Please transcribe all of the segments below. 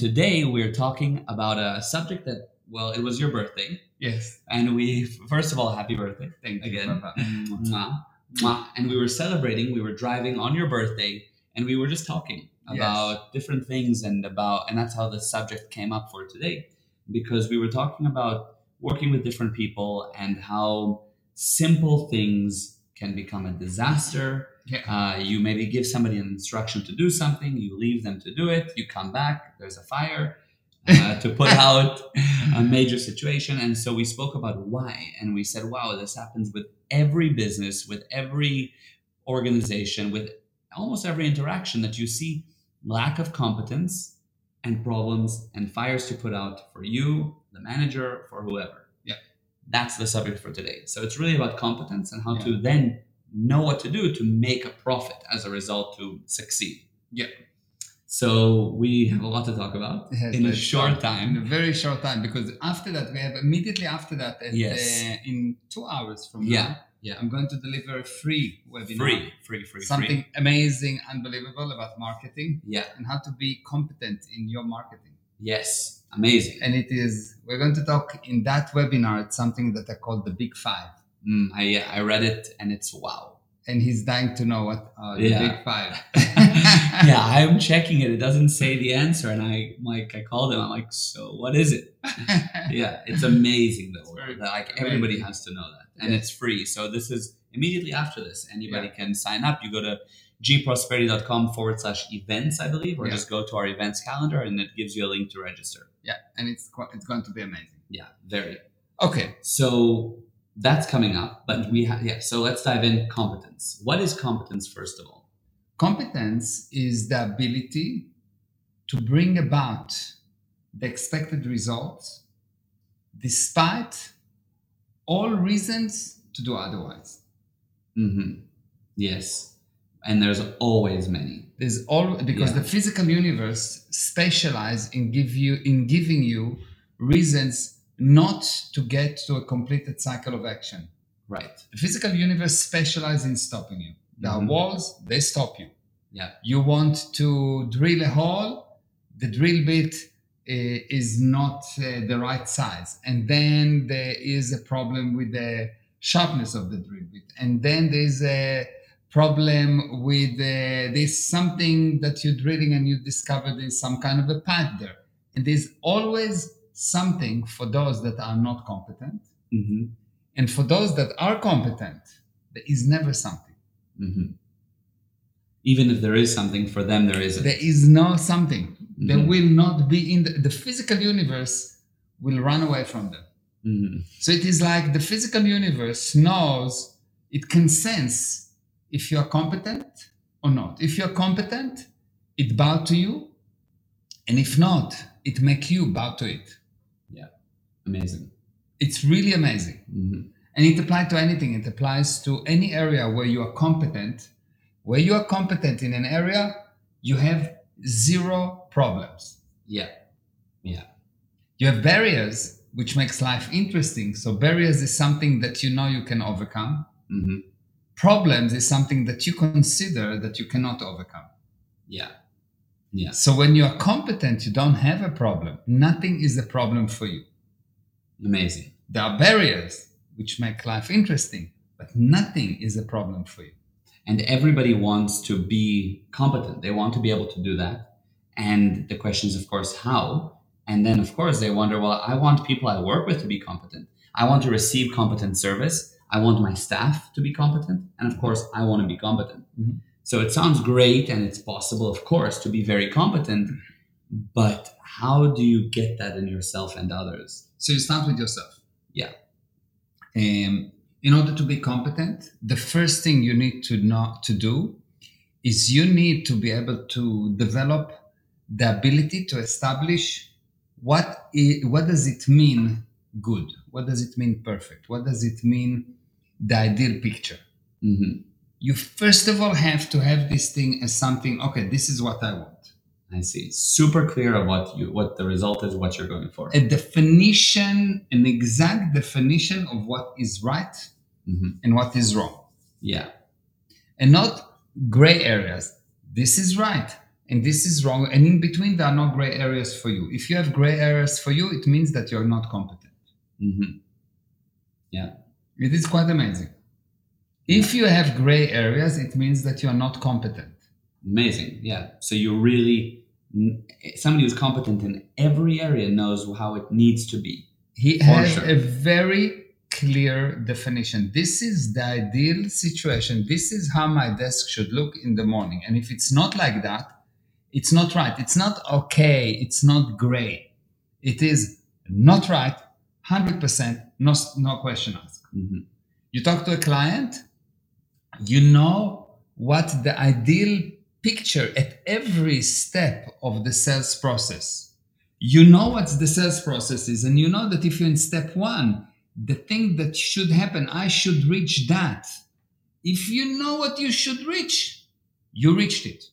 Today we're talking about a subject that, well, it was your birthday. Yes. And we, first of all, happy birthday. Thank you. Again. Mwah, mwah. And we were celebrating, we were driving on your birthday, and we were just talking Yes. about different things and about, and that's how the subject came up for today, because we were talking about working with different people and how simple things can become a disaster. Yeah. Uh, you maybe give somebody an instruction to do something, you leave them to do it, you come back, there's a fire. Uh, to put out a major situation. And so we spoke about why. And we said, wow, this happens with every business, with every organization, with almost every interaction that you see lack of competence and problems and fires to put out for you, the manager, for whoever. Yeah. That's the subject for today. So it's really about competence and how Yeah. to then know what to do to make a profit as a result to succeed. Yeah. So we have a lot to talk about Yes, in a short start In a time. very short time, because after that, we have immediately after that, at, Yes. uh, in two hours from Yeah, now, yeah. I'm going to deliver a free webinar. Free, free, free, Something free. amazing, unbelievable about marketing Yeah. and how to be competent in your marketing. Yes. Amazing. And it is, we're going to talk in that webinar, it's something that I call the big five. Mm, I I read it and it's wow. And he's dying to know what are the Yeah. big five. yeah, I'm checking it. It doesn't say the answer, and I like I called him. I'm like, so what is it? Yeah, it's amazing very- Like very everybody amazing. has to know that, and Yeah. it's free. So this is immediately after this. Anybody can sign up. You go to gprosperity.com forward slash events, I believe, or Yeah. just go to our events calendar, and it gives you a link to register. yeah, and it's it's going to be amazing. Yeah, very. Okay, So that's coming up, but we have yeah. So let's dive in. Competence. What is competence first of all? competence is the ability to bring about the expected results despite all reasons to do otherwise. Mm-hmm. Yes, and there's always many. There's all because Yeah. the physical universe specialize in give you in giving you reasons not to get to a completed cycle of action. Right. The physical universe specializes in stopping you. There are Mhm. walls, they stop you. Yeah. You want to drill a hole, the drill bit uh, is not uh, the right size. And then there is a problem with the sharpness of the drill bit. And then there's a problem with uh, there's something that you're drilling and you discover there's some kind of a pad there. And there's always something for those that are not competent. Mm-hmm. And for those that are competent, there is never something. Mm-hmm. Even if there is something for them, there isn't. There is no something. There Mhm. will not be in the, the physical universe will run away from them. Mhm. So it is like the physical universe knows it can sense if you are competent or not. If you're competent, it bow to you, and if not, it make you bow to it. Amazing. It's really amazing. Mhm. And it applies to anything. It applies to any area where you are competent. Where you are competent in an area, you have zero problems. Yeah. Yeah. You have barriers, which makes life interesting. So barriers is something that you know you can overcome. hmm Problems is something that you consider that you cannot overcome. Yeah. Yeah. So when you are competent, you don't have a problem. Nothing is a problem for you. Amazing. There are barriers which make life interesting, but nothing is a problem for you. And everybody wants to be competent. They want to be able to do that. And the question is, of course, how? And then, of course, they wonder, well, I want people I work with to be competent. I want to receive competent service. I want my staff to be competent. And of course, I want to be competent. Mhm. So it sounds great and it's possible, of course, to be very competent. But how do you get that in yourself and others? So you start with yourself. Yeah. Um, in order to be competent, the first thing you need to know to do is you need to be able to develop the ability to establish what i- what does it mean good? What does it mean perfect? What does it mean the ideal picture? hmm You first of all have to have this thing as something. Okay, this is what I want. I see. Super clear of what you what the result is, what you're going for. A definition, an exact definition of what is right hmm and what is wrong. Yeah. and not gray areas. This is right And this is wrong. And in between, there are no gray areas for you. If you have gray areas for you, it means that you're not competent. hmm Yeah. It is quite amazing. If you have gray areas, it means that you're not competent. Amazing. Yeah. So you really, somebody who's competent in every area knows how it needs to be. He has sure. a very clear definition. This is the ideal situation. This is how my desk should look in the morning. And if it's not like that, it's not right. It's not okay. It's not gray. It is not right, 100%, no, no question asked. hmm You talk to a client, you know what the ideal picture at every step of the sales process. You know what the sales process is, and you know that if you're in step one, the thing that should happen, I should reach that. If you know what you should reach, you reached it.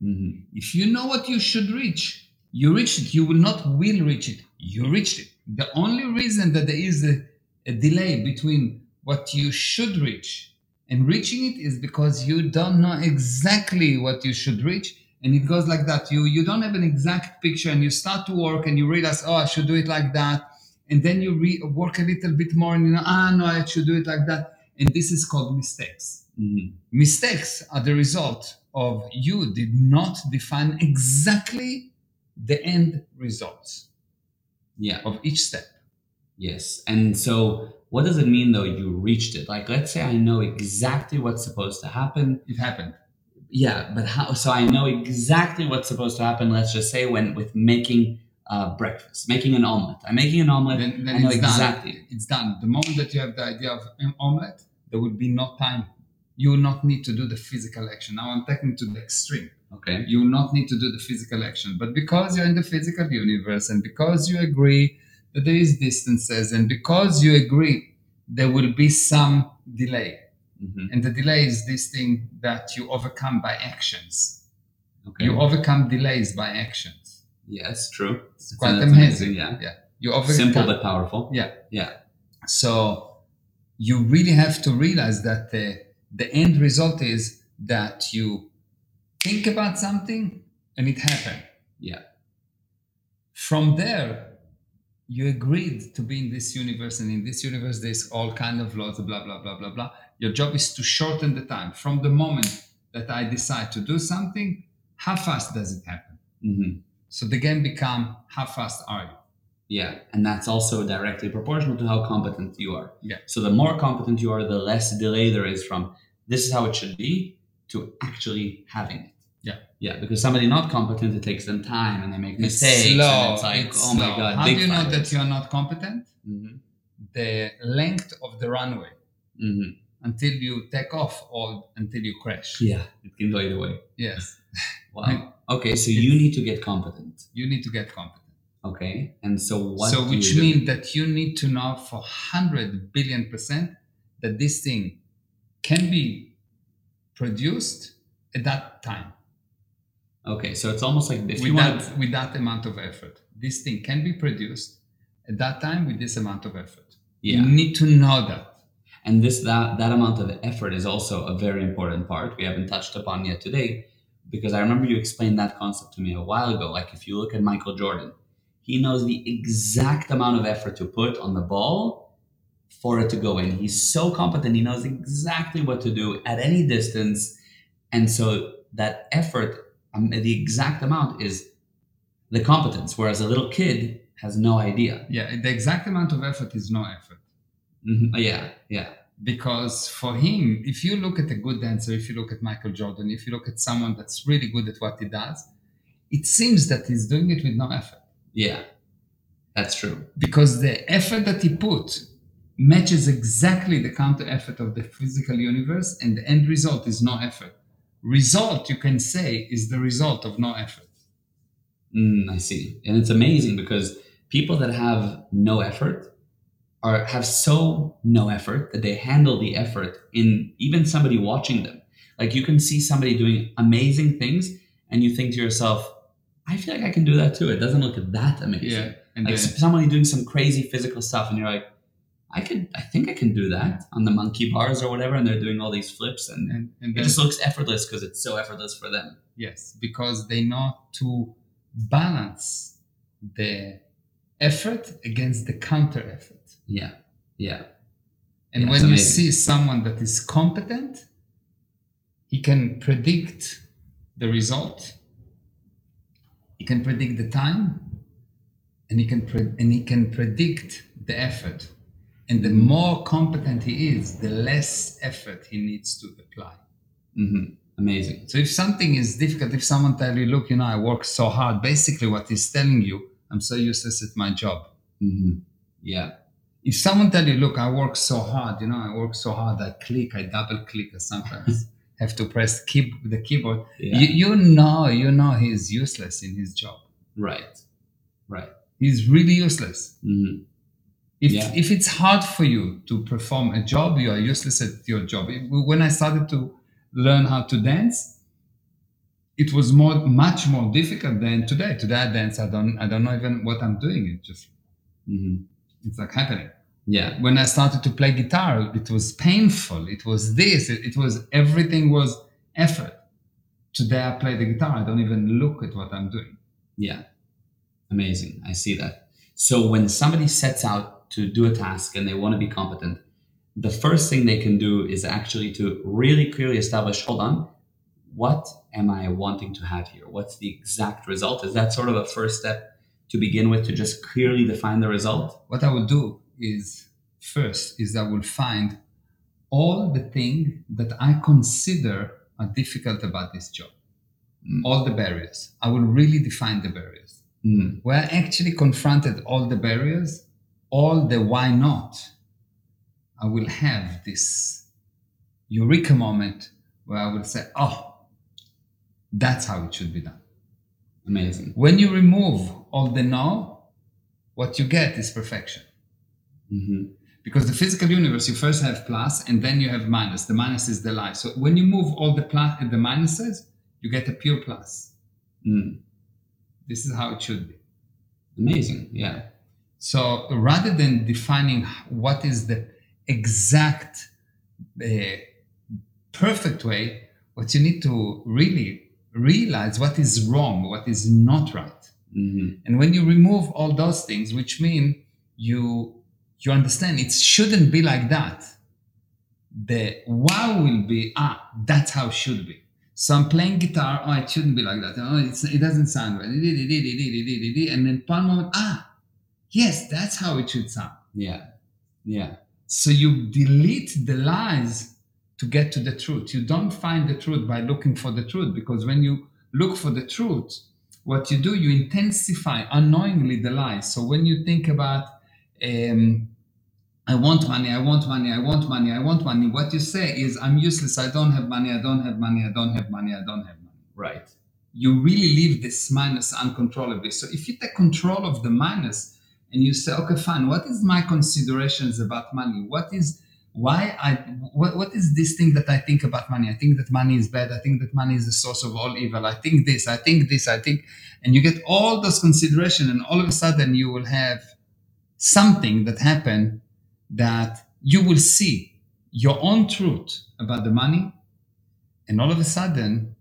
hmm If you know what you should reach, you reached it. You will not will reach it. You reached it. The only reason that there is a, a delay between what you should reach and reaching it is because you don't know exactly what you should reach. And it goes like that. You you don't have an exact picture and you start to work and you realize, oh, I should do it like that. And then you re- work a little bit more and you know, ah, no, I should do it like that. And this is called mistakes hmm mistakes are the result of you did not define exactly the end results Yeah. of each step Yes. And so what does it mean though you reached it? Like let's say I know exactly what's supposed to happen. it happened Yeah, but how so I know exactly what's supposed to happen, let's just say when with making uh, breakfast, making an omelet. I'm making an omelet. then, then I know it's exactly. done it's done the moment that you have the idea of an omelette there will be no time you will not need to do the physical action now i'm taking to the extreme Okay. you will not need to do the physical action. But because you're in the physical universe and because you agree that there is distances and because you agree there will be some delay. hmm And the delay is this thing that you overcome by actions. Okay. You overcome delays by actions. yes, true. It's quite That's amazing. Yeah. Yeah. You overcome Simple but powerful. Yeah. Yeah. So you really have to realize that the, the end result is that you think about something and it happened. Yeah. From there, you agreed to be in this universe, and in this universe, there's all kind of laws, blah blah blah blah blah. Your job is to shorten the time from the moment that I decide to do something. How fast does it happen? hmm So the game become how fast are you? Yeah. And that's also directly proportional to how competent you are. Yeah. So the more competent you are, the less delay there is from this is how it should be to actually having it. Yeah. Because somebody not competent, it takes them time and they make It's mistakes. slow. It's like, it's oh my. God. How do you know that you're not competent? hmm The length of the runway hmm until you take off or until you crash. Yeah. It can go either way. Yes, Wow. Okay. So you need to get competent. you need to get competent. Okay. And so what? so, do which means that you need to know for hundred billion percent that this thing can be produced at that time Okay. So it's almost like if with you want. that, with that amount of effort. This thing can be produced at that time with this amount of effort. Yeah. You need to know that. And this that that amount of effort is also a very important part we haven't touched upon yet today, because I remember you explained that concept to me a while ago. Like if you look at Michael Jordan, he knows the exact amount of effort to put on the ball for it to go in. He's so competent; he knows exactly what to do at any distance, and so that effort, um, the exact amount, is the competence. Whereas a little kid has no idea. Yeah, the exact amount of effort is no effort. Mhm. Yeah, yeah, because for him, if you look at a good dancer, if you look at Michael Jordan, if you look at someone that's really good at what he does, it seems that he's doing it with no effort yeah. That's true. because the effort that he put matches exactly the counter effort of the physical universe, and the end result is no effort. Result, you can say, is the result of no effort. Mm, I see. And it's amazing because people that have no effort are have so no effort that they handle the effort in even somebody watching them. Like you can see somebody doing amazing things and you think to yourself, I feel like I can do that too. It doesn't look that amazing. and Like the- somebody doing some crazy physical stuff and you're like, I could, I think I can do that on the monkey bars or whatever, and they're doing all these flips, and And, and it just looks effortless because it's so effortless for them. yes, because they know to balance the effort against the counter effort. Yeah, yeah, And Yeah, when you see someone that is competent, he can predict the result. He can predict the time, and he can pre- and he can predict the effort. And the more competent he is, the less effort he needs to apply. hmm amazing. So if something is difficult, if someone tell you, "Look, you know, I work so hard," basically what he's telling you, "I'm so useless at my job." hmm Yeah, if someone tell you, look, I work so hard, you know, I work so hard, I click, I double click, I sometimes have to press keep the keyboard. yeah, You, you know, you know, he's useless in his job. right, right. He's really useless. hmm If, Yeah. if it's hard for you to perform a job, you are useless at your job. When I started to learn how to dance, it was more, much more difficult than today. Today I dance, I don't, I don't know even what I'm doing. It just, hmm it's like happening. Yeah, when I started to play guitar, it was painful. It was this. It, it was everything was effort. Today I play the guitar. I don't even look at what I'm doing. Yeah. Amazing. I see that. So when somebody sets out to do a task and they want to be competent, the first thing they can do is actually to really clearly establish hold on, what am I wanting to have here? What's the exact result? Is that sort of a first step to begin with to just clearly define the result? What I will do is first is I will find all the things that I consider are difficult about this job. Mm. All the barriers. I will really define the barriers. Mm. Where I actually confronted all the barriers, all the why not, I will have this eureka moment where I will say, oh, that's how it should be done. Amazing. When you remove all the no, what you get is perfection. hmm Because the physical universe, you first have plus and then you have minus. The minus is the lie. So when you move all the plus and the minuses, you get a pure plus. Mm. This is how it should be. Amazing. Yeah. So rather than defining what is the exact uh, perfect way, what you need to really realize what is wrong, what is not right. hmm And when you remove all those things, which mean you you understand it shouldn't be like that. The wow will be ah, that's how it should be. So I'm playing guitar, oh, it shouldn't be like that. Oh, it's, it doesn't sound right. And then one moment, ah, yes, that's how it should sound. Yeah. Yeah. So you delete the lies to get to the truth. You don't find the truth by looking for the truth because when you look for the truth, what you do, you intensify unknowingly the lies. So when you think about, um, I want money, I want money, I want money, I want money, what you say is, I'm useless, I don't have money, I don't have money, I don't have money, I don't have money. Right. You really leave this minus uncontrollably. So if you take control of the minus and you say, okay, fine, what is my considerations about money? What is why I what, what is this thing that I think about money? I think that money is bad. I think that money is the source of all evil. I think this, I think this, I think and you get all those consideration and all of a sudden you will have something that happen that you will see your own truth about the money and all of a sudden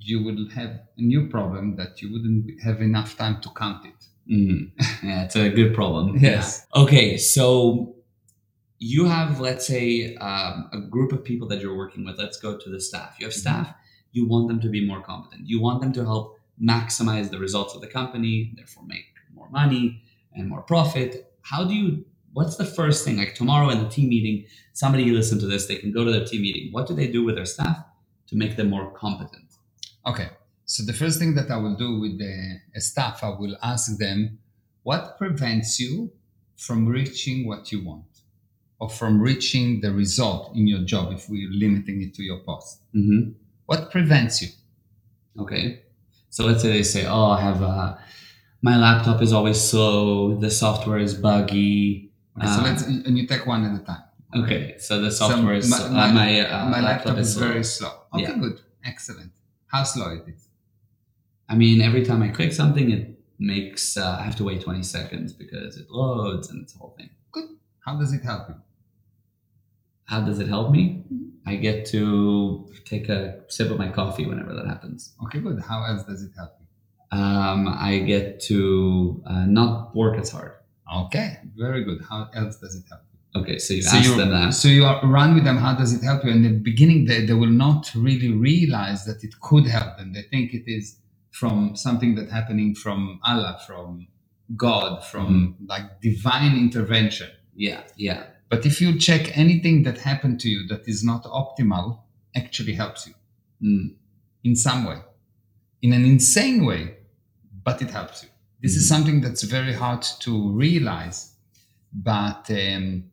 you will have a new problem that you wouldn't have enough time to count it Mm. Yeah, it's a good problem. Yes. Yeah. Okay, so you have, let's say, um, a group of people that you're working with. Let's go to the staff. You have staff. You want them to be more competent. You want them to help maximize the results of the company, therefore make more money and more profit. How do you? What's the first thing? Like tomorrow in the team meeting, somebody listen to this. They can go to their team meeting. What do they do with their staff to make them more competent? Okay. So the first thing that I will do with the staff, I will ask them, what prevents you from reaching what you want or from reaching the result in your job if we're limiting it to your post? Mm-hmm. What prevents you? Okay. So let's say they say, "Oh, I have a, my laptop is always slow. The software is buggy." Okay, so Uh, let's, and you take one at a time. Okay, so the So software is my, uh, my, my, uh, my laptop is slow. very slow. Okay, Yeah. good. Excellent. How slow it is? I mean, every time I click something, it makes uh, I have to wait twenty seconds because it loads and it's a whole thing. Good. How does it help you? How does it help me? I get to take a sip of my coffee whenever that happens. Okay, good. How else does it help you? Um, I get to uh, not work as hard. Okay, very good. How else does it help you? Okay, so you so them that. so you are, run with them. How does it help you? In the beginning, they, they will not really realize that it could help them. They think it is from something that happening from Allah, from God, from like divine intervention. Yeah, yeah. But if you check anything that happened to you that is not optimal, actually helps you Mm, in some way, in an insane way, but it helps you. This is Mhm. something that's very hard to realize, but um,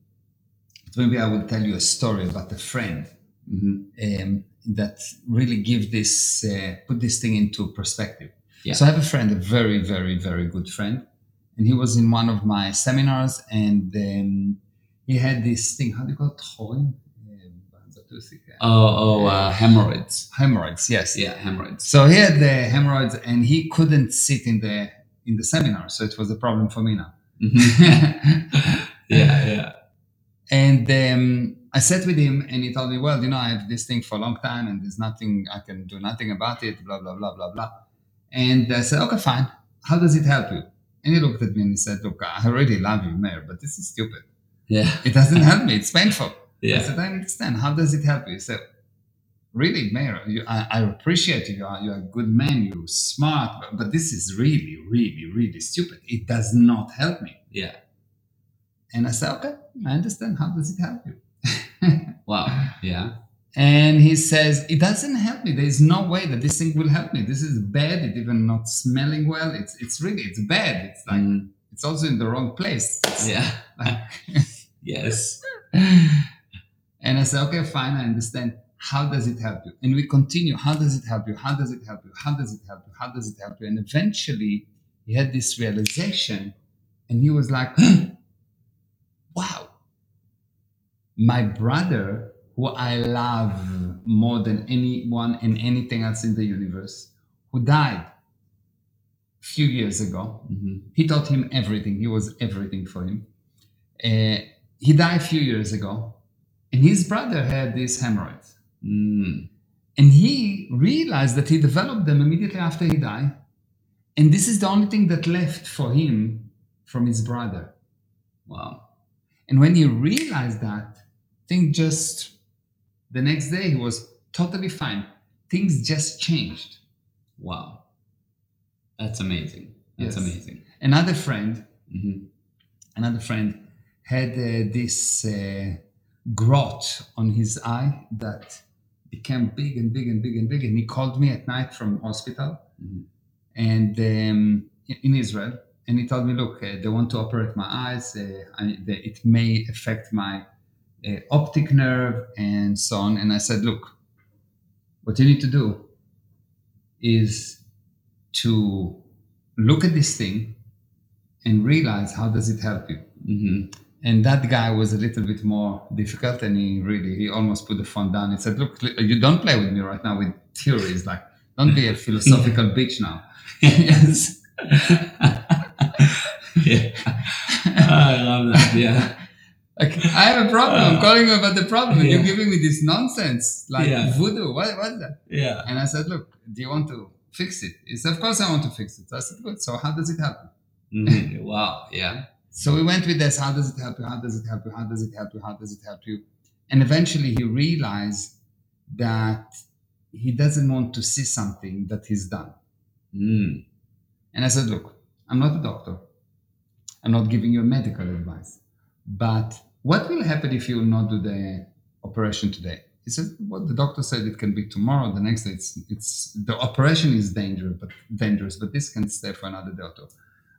maybe I will tell you a story about a friend mhm. um, that really give this uh, put this thing into perspective. Yeah. So I have a friend, a very, very, very good friend, and he was in one of my seminars, and um, he had this thing. How do you call it? Hoin? Oh, oh, uh, hemorrhoids. Hemorrhoids. Yes. Yeah, hemorrhoids. So he had the hemorrhoids, and he couldn't sit in the in the seminar. So it was a problem for me now. Mhm. yeah, yeah. And um, I sat with him, and he told me, "Well, you know, I have this thing for a long time, and there's nothing I can do, nothing about it. Blah blah blah blah blah." And I said, "Okay, fine. How does it help you?" And he looked at me and he said, "Look, I really love you, Meir, but this is stupid. Yeah, It doesn't help me. It's painful." Yeah. I said, "I understand. How does it help you?" He said, "Really, Meir, you, I, I appreciate you. You are, you are a good man. You're smart, but, but this is really, really, really stupid. It does not help me." Yeah. And I said, "Okay, I understand. How does it help you?" Wow. Yeah. And he says, It doesn't help me. There is no way that this thing will help me. This is bad. It's even not smelling well. It's it's really it's bad. It's like Mm, it's also in the wrong place. It's yeah. like- yes. and I said, Okay, fine, I understand. How does it help you? And we continue. How does it help you? How does it help you? How does it help you? How does it help you? And eventually he had this realization and he was like, Wow, my brother, who I love more than anyone and anything else in the universe, who died a few years ago. Mhm. He taught him everything. He was everything for him. Uh, he died a few years ago, and his brother had these hemorrhoids. Mm, And he realized that he developed them immediately after he died. And this is the only thing that left for him from his brother. wow. And when he realized that, things just, the next day he was totally fine. Things just changed. Wow. That's amazing. That's Yes. amazing. Another friend, hmm another friend had uh, this uh, growth on his eye that became big and big and big and big. And he called me at night from hospital Mhm. and um, in Israel. And he told me, look, uh, they want to operate my eyes. Uh, I, the, it may affect my optic nerve and so on. And I said, look, what you need to do is to look at this thing and realize how does it help you hmm and that guy was a little bit more difficult and he really he almost put the phone down he said look you don't play with me right now with theories like don't be a philosophical bitch now yes yeah. I love that. Yeah. Like i have a problem i'm calling you about the problem and Yeah. you're giving me this nonsense like Yeah. voodoo what, what's that Yeah. and i said look do you want to fix it he said of course i want to fix it so i said good so how does it happen? Mhm. Wow. Yeah. So we went with this. How does it help you? How does it help you? How does it help you? How does it help you? And eventually he realized that he doesn't want to see something that he's done. Mm. And I said, Look, I'm not a doctor. I'm not giving you medical advice. But what will happen if you will not do the operation today? He said, Well, the doctor said it can be tomorrow. The next day, it's, it's the operation is dangerous, but dangerous, but this can stay for another day or two.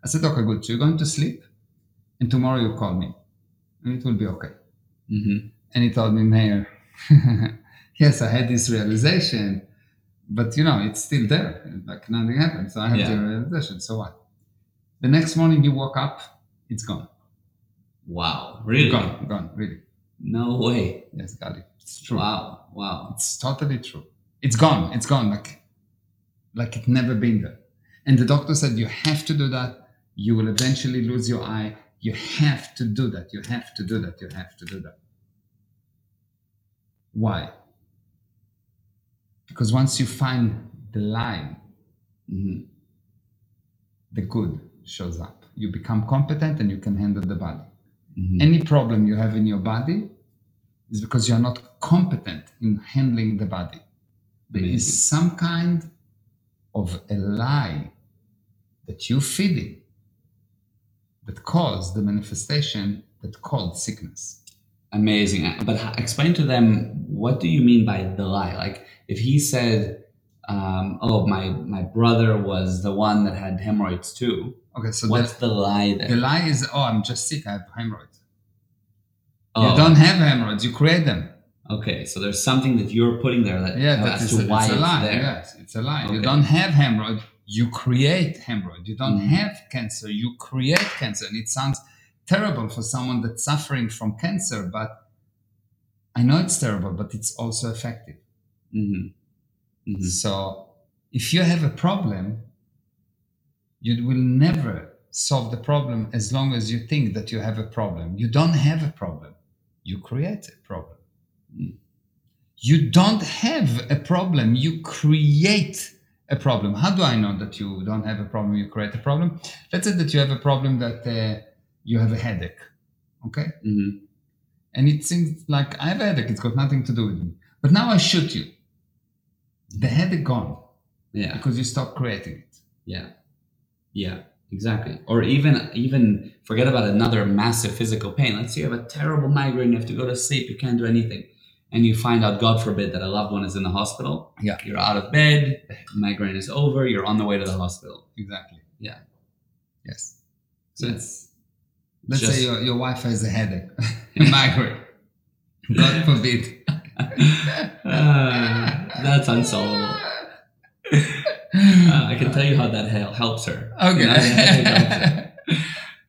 I said, Okay, good. So you're going to sleep, and tomorrow you call me, and it will be okay. hmm And he told me, Meir, yes, I had this realization, but you know, it's still there. Like nothing happened. So I have Yeah. the realization. So what? The next morning you woke up, it's gone. Wow. Really? Gone, gone, really. No way. Yes, got it. It's true. Wow. Wow. It's totally true. It's gone. It's gone. Like, like it never been there. And the doctor said, you have to do that. You will eventually lose your eye. You have to do that. You have to do that. You have to do that. Why? Because once you find the line, hmm the good shows up. You become competent and you can handle the body. Hmm Any problem you have in your body is because you are not competent in handling the body. There Amazing. is some kind of a lie that you feed in that caused the manifestation that called sickness. Amazing. But explain to them what do you mean by the lie? Like if he said, um, "Oh, my my brother was the one that had hemorrhoids too," Okay, so what's the, the lie there? the lie is, oh, I'm just sick, I have hemorrhoids. oh, You don't have hemorrhoids, you create them. okay. So there's something that you're putting there that Yeah, that is a, why it's a it's lie. there. Yes, it's a lie. You don't have hemorrhoid, you create hemorrhoid. You don't Mhm. have cancer, you create cancer. And it sounds terrible for someone that's suffering from cancer, but I know it's terrible, but it's also effective. hmm hmm So if you have a problem, you will never solve the problem as long as you think that you have a problem. You don't have a problem, you create a problem. Mm. You don't have a problem, you create a problem. How do I know that you don't have a problem, you create a problem? Let's say that you have a problem that uh, you have a headache, okay? hmm And it seems like I have a headache, it's got nothing to do with me. But now I shoot you. The headache gone Yeah. because you stop creating it. Yeah. Yeah, exactly. Or even even forget about another massive physical pain. Let's say you have a terrible migraine, you have to go to sleep, you can't do anything. And you find out, God forbid, that a loved one is in the hospital. Yeah. You're out of bed, migraine is over, you're on the way to the hospital. Exactly. Yeah. Yes. So Yeah. it's let's Just- say your, your wife has a headache, a migraine. God forbid. That's unsolvable. Uh, I can tell you how that helps her. You know, the headache helps her.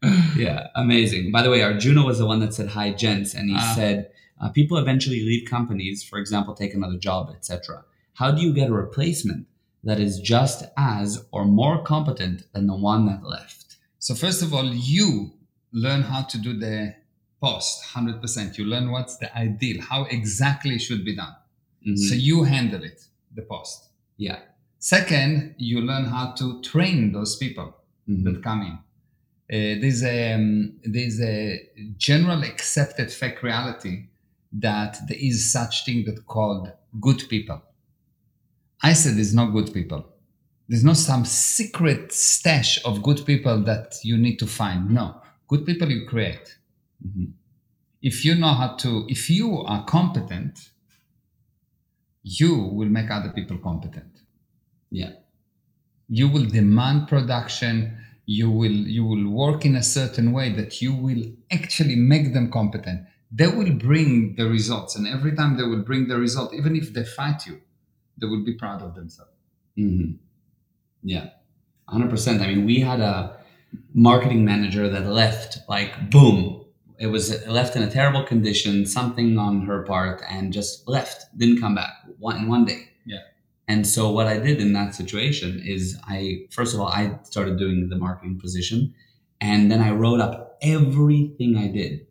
Okay. Yeah, amazing. By the way, Arjuna was the one that said hi, gents, and he Ah. said uh, people eventually leave companies, for example, take another job, etc. How do you get a replacement that is just as or more competent than the one that left? so first of all, you learn how to do the post 100%. You learn what's the ideal, how exactly it should be done. Mhm. So you handle it, the post. yeah, Second, you learn how to train those people. Mhm. that come in. Uh, there's a um, there's a general accepted fact reality that there is such thing that called good people. I said there's no good people. There's no some secret stash of good people that you need to find. No, good people you create. Mhm. If you know how to, if you are competent, you will make other people competent yeah, you will demand production you will you will work in a certain way that you will actually make them competent they will bring the results and every time they will bring the result even if they fight you they will be proud of themselves hmm yeah, hundred percent. I mean, we had a marketing manager that left like boom. It was left in a terrible condition, something on her part, and just left, didn't come back one in one day. Yeah. And so what I did in that situation is I first of all I started doing the marketing position, and then I wrote up everything I did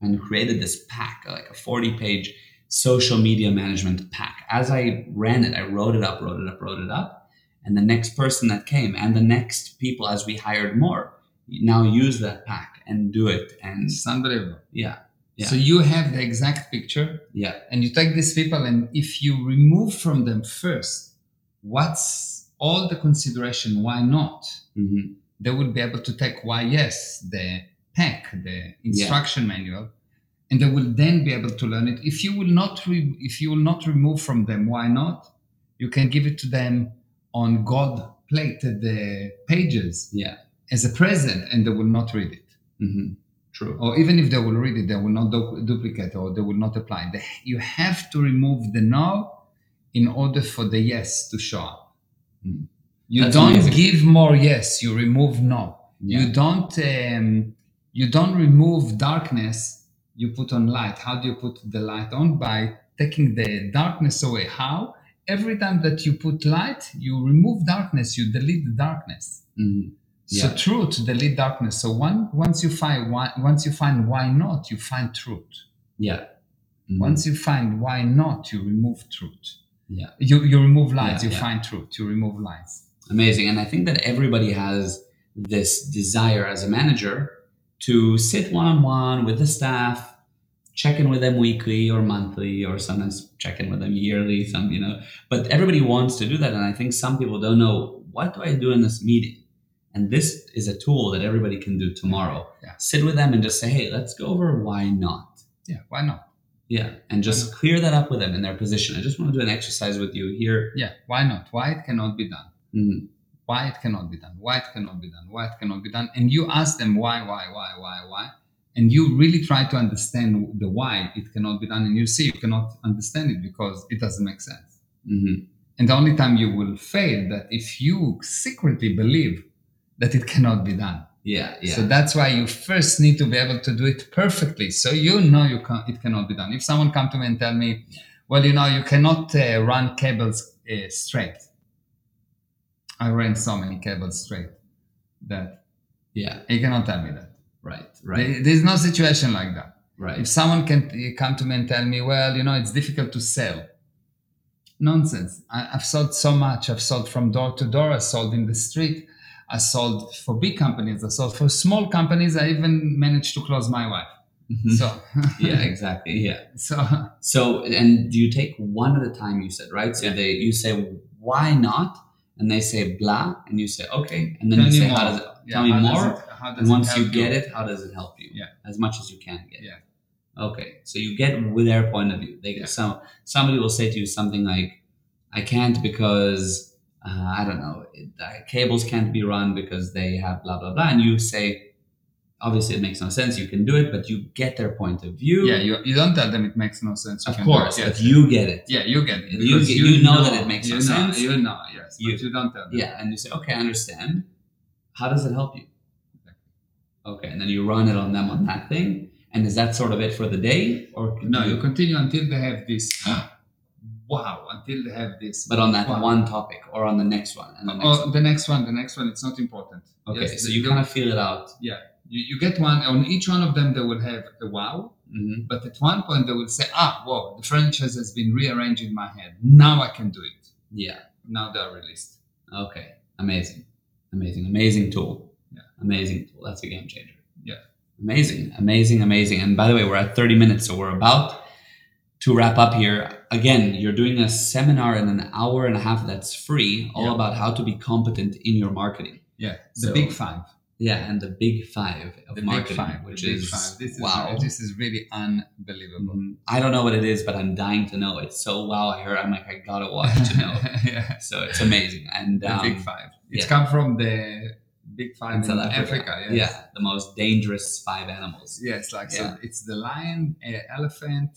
and created this pack, like a forty-page social media management pack. As I ran it, I wrote it up, wrote it up, wrote it up and the next person that came and the next people as we hired more now use that pack and do it and it's unbelievable yeah Yeah. so you have the exact picture? Yeah. And you take these people and if you remove from them first what's all the consideration why not? Hmm they will be able to take why yes the pack the instruction manual and they will then be able to learn it. If you will not re- if you will not remove from them why not? You can give it to them on gold plated uh, pages. Yeah as a present and they will not read it. Hmm true. Or even if they will read it they will not du- duplicate or they will not apply. They, you have to remove the no in order for the yes to show up. Mm. you That's don't amazing. give more yes you remove no. Yeah. You don't um, you don't remove darkness you put on light. How do you put the light on? By taking the darkness away. How? Every time that you put light you remove darkness you delete the darkness Mhm. So Yeah. truth delete darkness. So one once you find why once you find why not, you find truth. Yeah. Mhm. Once you find why not, you remove truth. Yeah. You you remove lies, Yeah, you yeah. find truth, you remove lies. Amazing. And I think that everybody has this desire as a manager to sit one on one with the staff, check in with them weekly or monthly, or sometimes check in with them yearly, some, you know. But everybody wants to do that. And I think some people don't know what do I do in this meeting? And this is a tool that everybody can do tomorrow. Yeah. Sit with them and just say, hey, let's go over why not. Yeah, why not? Yeah. And just clear that up with them in their position. I just want to do an exercise with you here. Yeah, why not? Why it cannot be done? Mhm. Why it cannot be done? Why it cannot be done? Why it cannot be done? And you ask them why, why, why, why, why, and you really try to understand the why it cannot be done, and you see you cannot understand it because it doesn't make sense. Mhm. And the only time you will fail that if you secretly believe that it cannot be done. Yeah. Yeah. So that's why you first need to be able to do it perfectly. So you know you can it cannot be done. If someone come to me and tell me, well, you know, you cannot uh, run cables uh, straight. I ran so many cables straight that yeah. you cannot tell me that. Right. Right. There- There's no situation like that. Right. If someone can come to me and tell me, well, you know, it's difficult to sell. Nonsense. I, I've sold so much. I've sold from door to door. I sold in the street. I sold for big companies. I sold for small companies. I even managed to close my wife. Mhm. So yeah, exactly. Yeah. so So, and do you take one at a time? You said right. So Yeah. they, you say why not, and they say blah, and you say okay, and then Tell you say how does it? Yeah, tell me more. it- and once you help get it, how does it help you? Yeah. As much as you can get. Yeah. Okay. So you get with their point of view. They Yeah. so somebody will say to you something like, "I can't because uh, I don't know, it, uh, cables can't be run because they have blah blah blah," and you say. Obviously, it makes no sense. You can do it, but you get their point of view. Yeah, you, you don't tell them it makes no sense. You of course, but you get it. yeah, you get it. You get- you know that it makes you no know, sense. You know, yes, You- but you don't tell them. Yeah, and you say, okay, I understand. How does it help you? Okay, and then you run it on them on that thing. And is that sort of it for the day, or No, you continue until they have this. wow, until they have this. But on that Wow. one topic, or on the next one, and the next Oh, one. the next one, the next one, it's not important. Okay, Yes, so you kind of feel it out. Yeah. You, you get one on each one of them. They will have a wow, hmm but at one point they will say, "Ah, whoa, the franchise has been rearranged in my head. Now I can do it. Yeah. Now they are released." Okay. Amazing. Amazing. Amazing tool. Yeah. Amazing tool. That's a game changer. Yeah. Amazing. Amazing. Amazing. And by the way, we're at 30 minutes, so we're about to wrap up here. Again, you're doing a seminar in an hour and a half that's free, all Yeah. about how to be competent in your marketing. Yeah, the So- big five. Yeah, and the big five of The marketing, five, which the big is five. This is wow. This is really unbelievable. Mhm. I don't know what it is, but I'm dying to know. It's so wow. I heard. I'm like, I gotta watch to know. yeah, so it's amazing. And the um, big five. It's yeah. come from the big five in in, South Africa. Africa, yes. yeah, the most dangerous five animals. Yes, like Yeah. so. It's the lion, uh, elephant,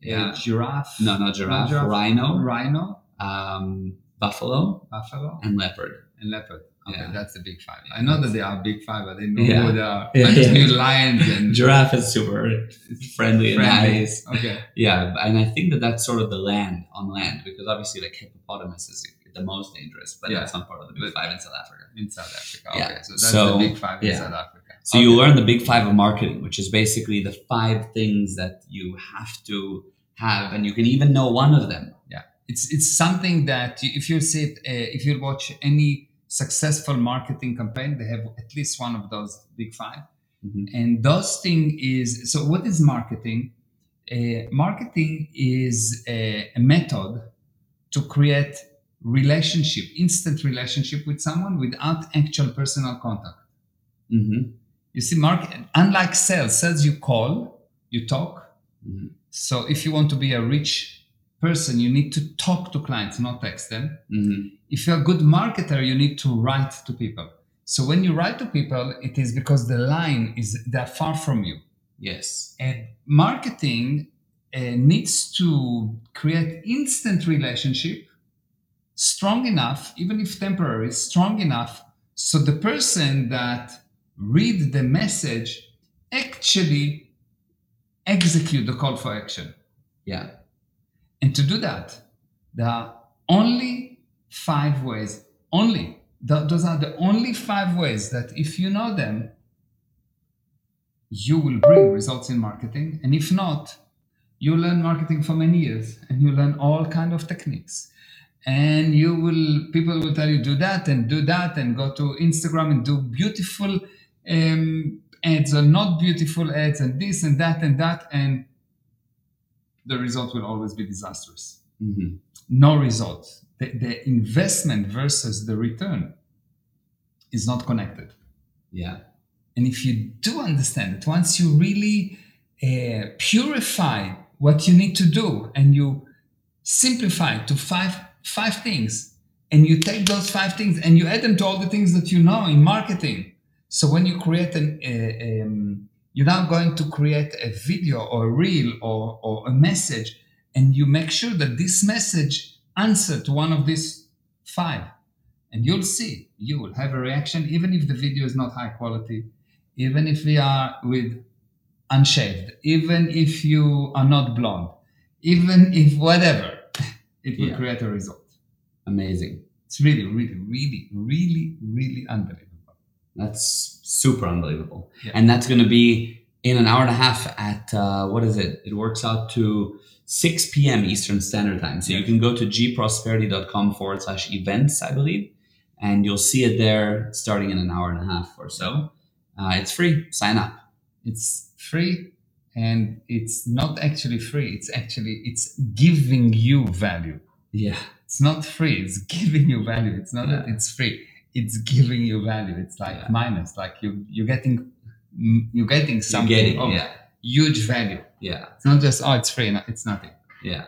Yeah. giraffe, No, not giraffe. giraffe. Rhino, rhino, um, buffalo, buffalo, and leopard. and leopard. Okay, Yeah. that's the big five. I know that they are big five, but I didn't know Yeah. who they are. Yeah, I just yeah. knew lions and Giraffe is super friendly and friendly. nice. Okay. Yeah, and I think that that's sort of the land on land because obviously like hippopotamus is the most dangerous, but Yeah. that's not part of the big But- five in South Africa. In South Africa. Yeah. Okay, so that's So, the big five in yeah. South Africa. So you learn the big five of marketing, which is basically the five things that you have to have, and you can even know one of them. Yeah, it's it's something that you, if you see it, uh, if you watch any successful marketing campaign, they have at least one of those big 5 Mhm. and those thing is so. What is marketing? Uh, marketing is a, a method to create relationship, instant relationship with someone without actual personal contact. Mm-hmm. You see, market unlike sales, sales you call, you talk. Mhm. So if you want to be a rich person, you need to talk to clients, not text them. Mm-hmm. If you're a good marketer, you need to write to people. So when you write to people, it is because the line is they're far from you. Yes. And marketing uh, needs to create instant relationship, strong enough, even if temporary, strong enough, so the person that read the message actually execute the call for action. Yeah. And to do that, there are only five ways, only those are the only five ways that if you know them, you will bring results in marketing. And if not, you learn marketing for many years and you learn all kind of techniques. And you will people will tell you do that and do that and go to Instagram and do beautiful um, ads or not beautiful ads and this and that and that and the result will always be disastrous. Mm-hmm. No result. The, the investment versus the return is not connected. Yeah. And if you do understand it, once you really uh, purify what you need to do and you simplify to five five things, and you take those five things and you add them to all the things that you know in marketing. So when you create an, uh, um, you're now going to create a video or a reel or, or a message, and you make sure that this message answer to one of these five, and you'll see you will have a reaction even if the video is not high quality even if we are with unshaved, even if you are not blonde, even if whatever, it will Yeah. create a result. Amazing. It's really, really, really, really, really unbelievable. That's super unbelievable. Yeah. And that's going to be in an hour and a half at, uh, what is it? It works out to 6 p.m. Eastern Standard Time. So you can go to gprosperity.com forward slash events, I believe, and you'll see it there starting in an hour and a half or so. Uh, it's free. Sign up. It's free and it's not actually free. It's actually, it's giving you value. Yeah. It's not free. It's giving you value. It's not that it's free. It's giving you value. It's like Yeah. minus, like you, you're getting, you're getting something You're getting, of yeah. huge value. Yeah. It's not just, oh, it's free. No, it's nothing. Yeah.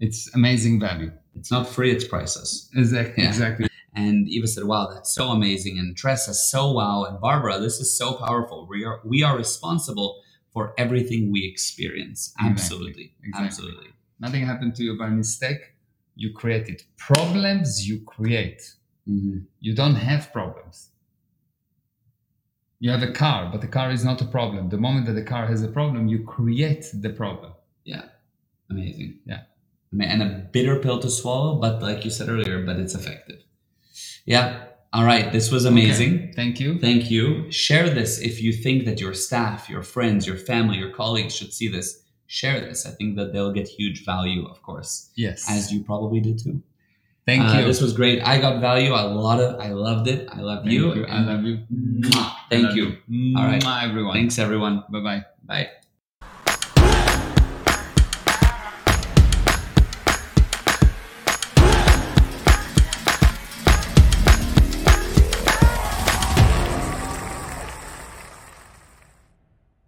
It's amazing value. It's not free. It's priceless. Exactly. Yeah. Exactly. And Eva said, "Wow, that's so amazing." And Tress says, "So wow." And Barbara, this is so powerful. We are we are responsible for everything we experience. Exactly. Absolutely, Exactly. absolutely. Nothing happened to you by mistake. You created problems. You create. Mhm. You don't have problems. You have a car, but the car is not a problem. The moment that the car has a problem, you create the problem. Yeah. Amazing. Yeah. Ama- And a bitter pill to swallow, but like you said earlier, but it's effective. Yeah. All right. This was amazing. Okay. Thank you. Thank you. Share this if you think that your staff, your friends, your family, your colleagues should see this. Share this. I think that they'll get huge value, of course, Yes. as you probably did too. Thank Uh, you. This was great. I got value. I lot of, I loved it. I love Thank you. I love you. Mwah. Thank love you. All right. Mwah, everyone. Thanks, everyone. Bye bye. Bye.